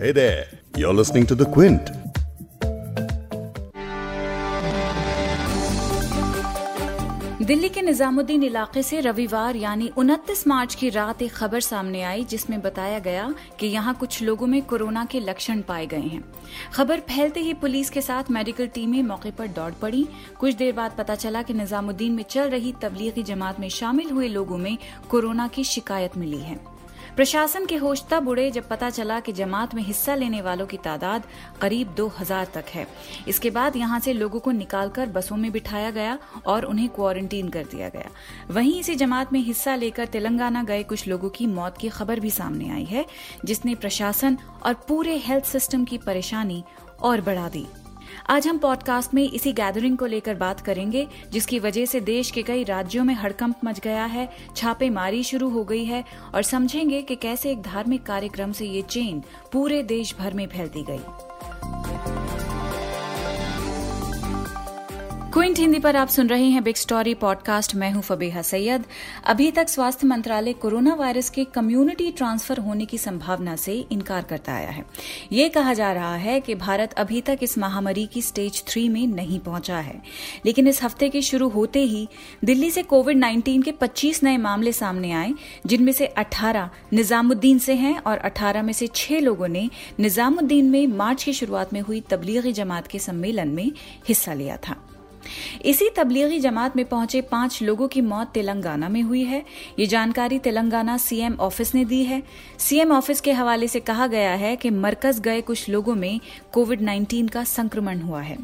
Hey there, you're listening to The Quint. Delhi के निजामुद्दीन इलाके से रविवार यानी 29 मार्च की रात एक खबर सामने आई जिसमें बताया गया कि यहाँ कुछ लोगों में कोरोना के लक्षण पाए गए हैं। खबर फैलते ही पुलिस के साथ मेडिकल टीमें मौके पर दौड़ पड़ी। कुछ देर बाद पता चला कि निजामुद्दीन में चल रही तबलीगी जमात में शामिल हुए लोगों में कोरोना की शिकायत मिली है। प्रशासन के होश तब उड़े जब पता चला कि जमात में हिस्सा लेने वालों की तादाद करीब 2000 तक है। इसके बाद यहाँ से लोगों को निकालकर बसों में बिठाया गया और उन्हें क्वारंटीन कर दिया गया। वहीं इसी जमात में हिस्सा लेकर तेलंगाना गए कुछ लोगों की मौत की खबर भी सामने आई है, जिसने प्रशासन और पूरे हेल्थ सिस्टम की परेशानी और बढ़ा दी। आज हम पॉडकास्ट में इसी गैदरिंग को लेकर बात करेंगे, जिसकी वजह से देश के कई राज्यों में हड़कंप मच गया है, छापेमारी शुरू हो गई है, और समझेंगे कि कैसे एक धार्मिक कार्यक्रम से ये चेन पूरे देश भर में फैलती गई। क्विंट हिंदी पर आप सुन रहे हैं बिग स्टोरी पॉडकास्ट। मैं हूँ फबीहा सैयद। अभी तक स्वास्थ्य मंत्रालय कोरोना वायरस के कम्युनिटी ट्रांसफ़र होने की संभावना से इनकार करता आया है। ये कहा जा रहा है कि भारत अभी तक इस महामारी की स्टेज थ्री में नहीं पहुँचा है। लेकिन इस हफ़्ते के शुरू होते ही दिल्ली से कोविड नाइन्टीन के पच्चीस नए मामले सामने आए, जिनमें से अठारह निजामुद्दीन से हैं और अठारह में से छह लोगों ने निजामुद्दीन में मार्च की शुरुआत में हुई तबलीगी जमात के सम्मेलन में हिस्सा लिया था। इसी तबलीगी जमात में पहुँचे पाँच लोगों की मौत तेलंगाना में हुई है। ये जानकारी तेलंगाना सीएम ऑफ़िस ने दी है। सीएम ऑफ़िस के हवाले से कहा गया है कि मरकज गए कुछ लोगों में कोविड 19 का संक्रमण हुआ है।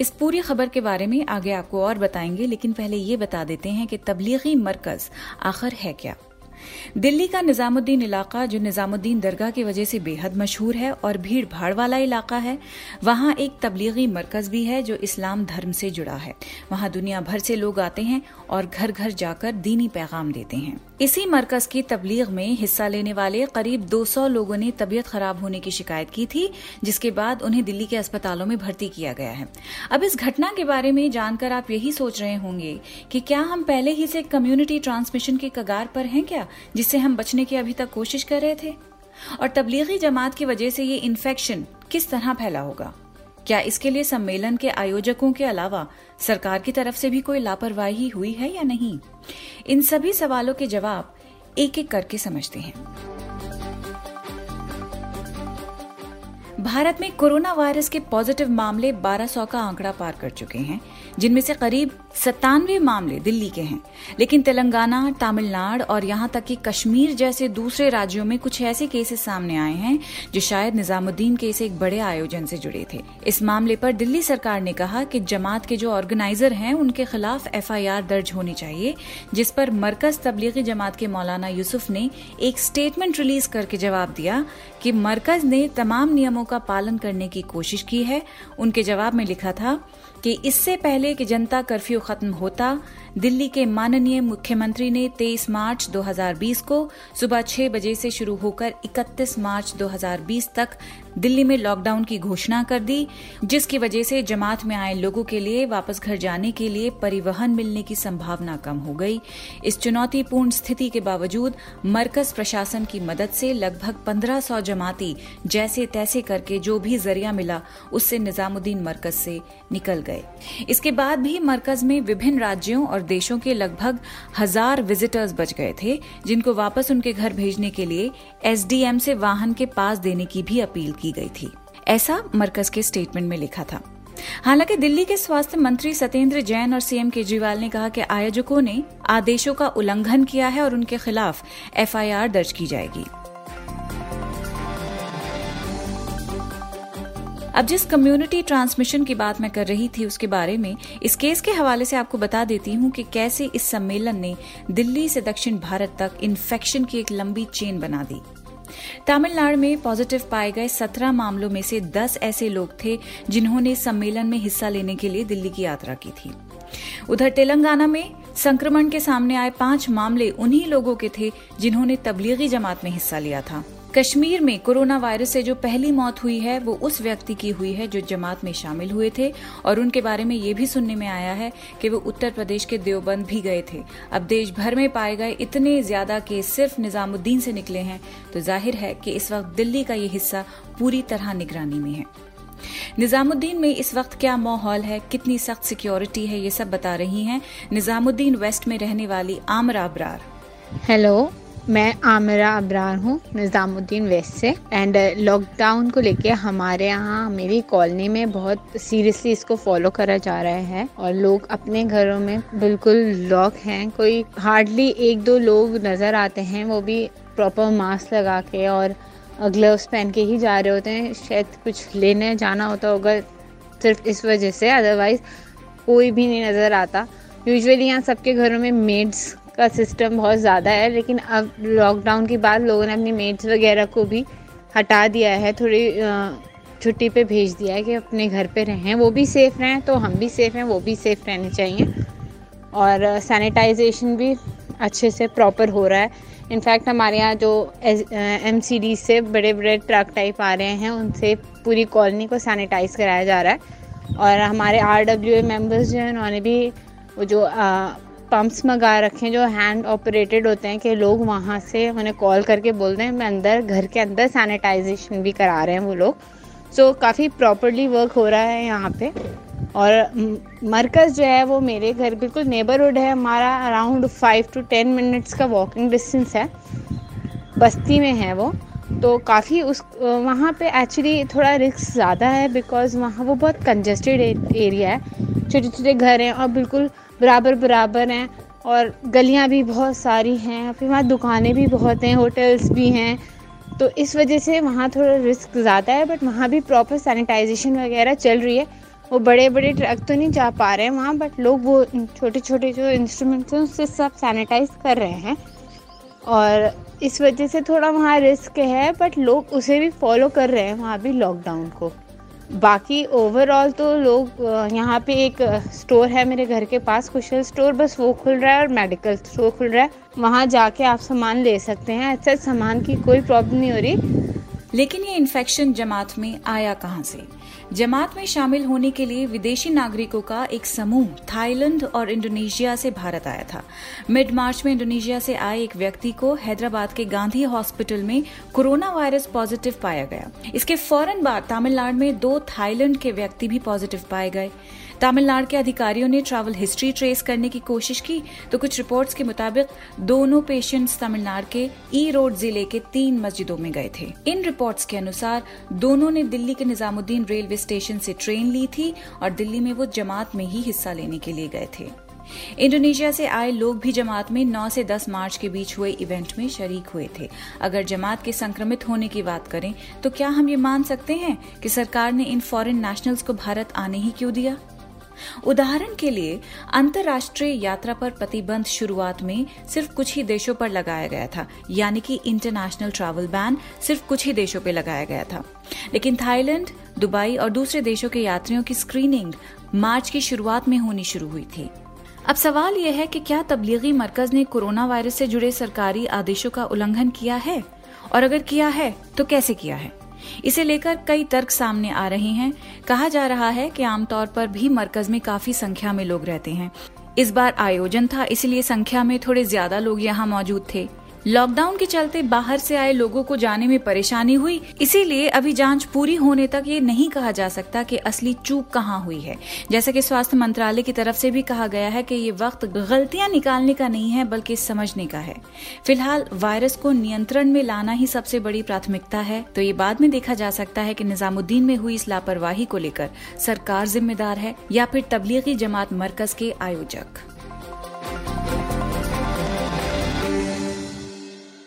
इस पूरी खबर के बारे में आगे आपको और बताएँगे, लेकिन पहले ये बता देते हैं कि तबलीगी मरकज आखिर है क्या। दिल्ली का निजामुद्दीन इलाका, जो निजामुद्दीन दरगाह की वजह से बेहद मशहूर है और भीड़ भाड़ वाला इलाका है, वहाँ एक तबलीगी मरकज भी है जो इस्लाम धर्म से जुड़ा है। वहाँ दुनिया भर से लोग आते हैं और घर घर जाकर दीनी पैगाम देते हैं। इसी मरकज की तबलीग में हिस्सा लेने वाले करीब 200 लोगों ने तबीयत खराब होने की शिकायत की थी, जिसके बाद उन्हें दिल्ली के अस्पतालों में भर्ती किया गया है। अब इस घटना के बारे में जानकर आप यही सोच रहे होंगे कि क्या हम पहले ही से कम्युनिटी ट्रांसमिशन के कगार पर हैं क्या, जिससे हम बचने की अभी तक कोशिश कर रहे थे? और तबलीगी जमात की वजह से ये इन्फेक्शन किस तरह फैला होगा? क्या इसके लिए सम्मेलन के आयोजकों के अलावा सरकार की तरफ़ से भी कोई लापरवाही हुई है या नहीं? इन सभी सवालों के जवाब एक एक करके समझते हैं। भारत में कोरोना वायरस के पॉजिटिव मामले 1200 का आंकड़ा पार कर चुके हैं, जिनमें से करीब सत्तानवे मामले दिल्ली के हैं। लेकिन तेलंगाना, तमिलनाडु और यहाँ तक कि कश्मीर जैसे दूसरे राज्यों में कुछ ऐसे केसेस सामने आए हैं, जो शायद निजामुद्दीन के इस एक बड़े आयोजन से जुड़े थे। इस मामले पर दिल्ली सरकार ने कहा कि जमात के जो ऑर्गेनाइजर हैं, उनके खिलाफ एफआईआर दर्ज होनी चाहिए, जिस पर मरकज तबलीगी जमात के मौलाना यूसुफ ने एक स्टेटमेंट रिलीज़ करके जवाब दिया कि मरकज ने तमाम नियमों का पालन करने की कोशिश की है। उनके जवाब में लिखा था कि इससे पहले कि जनता कर्फ्यू खत्म होता, दिल्ली के माननीय मुख्यमंत्री ने 23 मार्च 2020 को सुबह 6 बजे से शुरू होकर 31 मार्च 2020 तक दिल्ली में लॉकडाउन की घोषणा कर दी, जिसकी वजह से जमात में आए लोगों के लिए वापस घर जाने के लिए परिवहन मिलने की संभावना कम हो गई। इस चुनौतीपूर्ण स्थिति के बावजूद मरकज प्रशासन की मदद से लगभग 1500 जमाती जैसे तैसे करके जो भी ज़रिया मिला, उससे निजामुद्दीन मरकज से निकल गए। इसके बाद भी मरकज में विभिन्न राज्यों और देशों के लगभग हज़ार विजिटर्स बच गए थे, जिनको वापस उनके घर भेजने के लिए एसडीएम से वाहन के पास देने की भी अपील की गई थी। ऐसा मरकज के स्टेटमेंट में लिखा था। हालाँकि दिल्ली के स्वास्थ्य मंत्री सत्येंद्र जैन और सीएम केजरीवाल ने कहा कि आयोजकों ने आदेशों का उल्लंघन किया है और उनके खिलाफ एफआईआर दर्ज की जाएगी। अब जिस कम्युनिटी ट्रांसमिशन की बात मैं कर रही थी, उसके बारे में इस केस के हवाले से आपको बता देती हूँ कि कैसे इस सम्मेलन ने दिल्ली से दक्षिण भारत तक इन्फेक्शन की एक लंबी चेन बना दी। तमिलनाडु में पॉजिटिव पाए गए सत्रह मामलों में से दस ऐसे लोग थे जिन्होंने सम्मेलन में हिस्सा लेने के लिए दिल्ली की यात्रा की थी। उधर तेलंगाना में संक्रमण के सामने आए पाँच मामले उन्हीं लोगों के थे जिन्होंने तबलीगी जमात में हिस्सा लिया था। कश्मीर में कोरोना वायरस से जो पहली मौत हुई है, वो उस व्यक्ति की हुई है जो जमात में शामिल हुए थे। और उनके बारे में ये भी सुनने में आया है कि वो उत्तर प्रदेश के देवबंद भी गए थे। अब देश भर में पाए गए इतने ज़्यादा केस सिर्फ़ निजामुद्दीन से निकले हैं। तो ज़ाहिर है कि इस वक्त दिल्ली का ये हिस्सा पूरी तरह निगरानी में है। निजामुद्दीन में इस वक्त क्या माहौल है? कितनी सख्त सिक्योरिटी है? ये सब बता रही हैं निजामुद्दीन वेस्ट में रहने वाली आमरा अबरार। हेलो। मैं आमिरा अबरार हूँ, निज़ामुद्दीन वेस्ट से। एंड लॉकडाउन को लेके हमारे यहाँ, मेरी कॉलोनी में बहुत सीरियसली इसको फॉलो करा जा रहा है। और लोग अपने घरों में बिल्कुल लॉक हैं। कोई हार्डली एक दो लोग नज़र आते हैं, वो भी प्रॉपर मास्क लगा के और ग्लव्स पहन के ही जा रहे होते हैं। शायद कुछ लेने जाना होता होगा सिर्फ़ इस वजह से अदरवाइज़ कोई भी नहीं नज़र आता। यूजुअली यहाँ सबके घरों में मेड्स का सिस्टम बहुत ज़्यादा है, लेकिन अब लॉकडाउन के बाद लोगों ने अपनी मेड्स वगैरह को भी हटा दिया है, थोड़ी छुट्टी पे भेज दिया है कि अपने घर पे रहें। वो भी सेफ़ रहें तो हम भी सेफ़ हैं वो भी सेफ़ रहने चाहिए। और सैनिटाइजेशन भी अच्छे से प्रॉपर हो रहा है। इनफैक्ट हमारे यहाँ जो एम सी डी से बड़े बड़े ट्रक टाइप आ रहे हैं, उनसे पूरी कॉलोनी को सैनिटाइज़ कराया जा रहा है। और हमारे आर डब्ल्यू ए मेंबर्स जो हैं, उन्होंने भी वो जो पंप्स मंगा रखे हैं जो हैंड ऑपरेटेड होते हैं कि लोग वहाँ से उन्हें कॉल करके बोल दें मैं अंदर घर के अंदर सैनिटाइजेशन भी करा रहे हैं वो लोग। सो so, काफ़ी प्रॉपरली वर्क हो रहा है यहाँ पे। और मरकज़ जो है वो मेरे घर बिल्कुल नेबरहुड है। हमारा around five to ten minutes का वॉकिंग डिस्टेंस है। बस्ती में है वो। तो काफ़ी उस वहाँ पे एक्चुअली थोड़ा रिस्क ज़्यादा है बिकॉज़ वहाँ वो बहुत कंजस्टेड एरिया है। छोटे छोटे घर हैं और बिल्कुल बराबर बराबर हैं और गलियाँ भी बहुत सारी हैं, फिर वहाँ दुकानें भी बहुत हैं होटल्स भी हैं। तो इस वजह से वहाँ थोड़ा रिस्क ज़्यादा है बट वहाँ भी प्रॉपर सैनिटाइजेशन वगैरह चल रही है। वो बड़े बड़े ट्रक तो नहीं जा पा रहे हैं वहाँ बट लोग वो छोटे छोटे जो इंस्ट्रूमेंट्स हैं, उससे सब सैनिटाइज कर रहे हैं। और इस वजह से थोड़ा वहाँ रिस्क है बट लोग उसे भी फॉलो कर रहे हैं वहाँ भी लॉकडाउन को। बाकी ओवरऑल तो लोग यहाँ पे एक स्टोर है मेरे घर के पास, कुशल स्टोर बस वो खुल रहा है और मेडिकल स्टोर खुल रहा है। वहाँ जाके आप सामान ले सकते हैं, ऐसे सामान की कोई प्रॉब्लम नहीं हो रही। लेकिन ये इन्फेक्शन जमात में आया कहाँ से? जमात में शामिल होने के लिए विदेशी नागरिकों का एक समूह थाईलैंड और इंडोनेशिया से भारत आया था। मिड मार्च में इंडोनेशिया से आए एक व्यक्ति को हैदराबाद के गांधी हॉस्पिटल में कोरोना वायरस पॉजिटिव पाया गया। इसके फ़ौरन बाद तमिलनाडु में दो थाईलैंड के व्यक्ति भी पॉजिटिव पाए गए। तमिलनाडु के अधिकारियों ने ट्रैवल हिस्ट्री ट्रेस करने की कोशिश की। तो कुछ रिपोर्ट्स के मुताबिक, दोनों पेशेंट्स तमिलनाडु के ई रोड ज़िले के तीन मस्जिदों में गए थे। इन रिपोर्ट्स के अनुसार, दोनों ने दिल्ली के निजामुद्दीन रेलवे स्टेशन से ट्रेन ली थी और दिल्ली में वो जमात में ही हिस्सा लेने के लिए गए थे। इंडोनेशिया से आए लोग भी जमात में 9 से 10 मार्च के बीच हुए इवेंट में शरीक हुए थे। अगर जमात के संक्रमित होने की बात करें तो क्या हम ये मान सकते हैं कि सरकार ने इन फॉरेन नेशनल्स को भारत आने ही क्यों दिया? उदाहरण के लिए, अंतर्राष्ट्रीय यात्रा पर प्रतिबंध शुरुआत में सिर्फ़ कुछ ही देशों पर लगाया गया था। यानी कि इंटरनेशनल ट्रैवल बैन सिर्फ़ कुछ ही देशों पर लगाया गया था। लेकिन थाईलैंड, दुबई और दूसरे देशों के यात्रियों की स्क्रीनिंग मार्च की शुरुआत में होनी शुरू हुई थी। अब सवाल यह है कि क्या तबलीगी मरकज ने कोरोना वायरस से जुड़े सरकारी आदेशों का उल्लंघन किया है? और अगर किया है तो कैसे किया है? इसे लेकर कई तर्क सामने आ रहे हैं। कहा जा रहा है कि आमतौर पर भी मरकज में काफ़ी संख्या में लोग रहते हैं। इस बार आयोजन था, इसलिए संख्या में थोड़े ज़्यादा लोग यहाँ मौजूद थे। लॉकडाउन के चलते बाहर से आए लोगों को जाने में परेशानी हुई। इसीलिए अभी जाँच पूरी होने तक ये नहीं कहा जा सकता कि असली चूक कहाँ हुई है। जैसा कि स्वास्थ्य मंत्रालय की तरफ़ से भी कहा गया है कि ये वक्त गलतियाँ निकालने का नहीं है, बल्कि समझने का है। फ़िलहाल वायरस को नियंत्रण में लाना ही सबसे बड़ी प्राथमिकता है। तो ये बाद में देखा जा सकता है कि निजामुद्दीन में हुई इस लापरवाही को लेकर सरकार जिम्मेदार है या फिर तबलीगी जमात मरकज के आयोजक।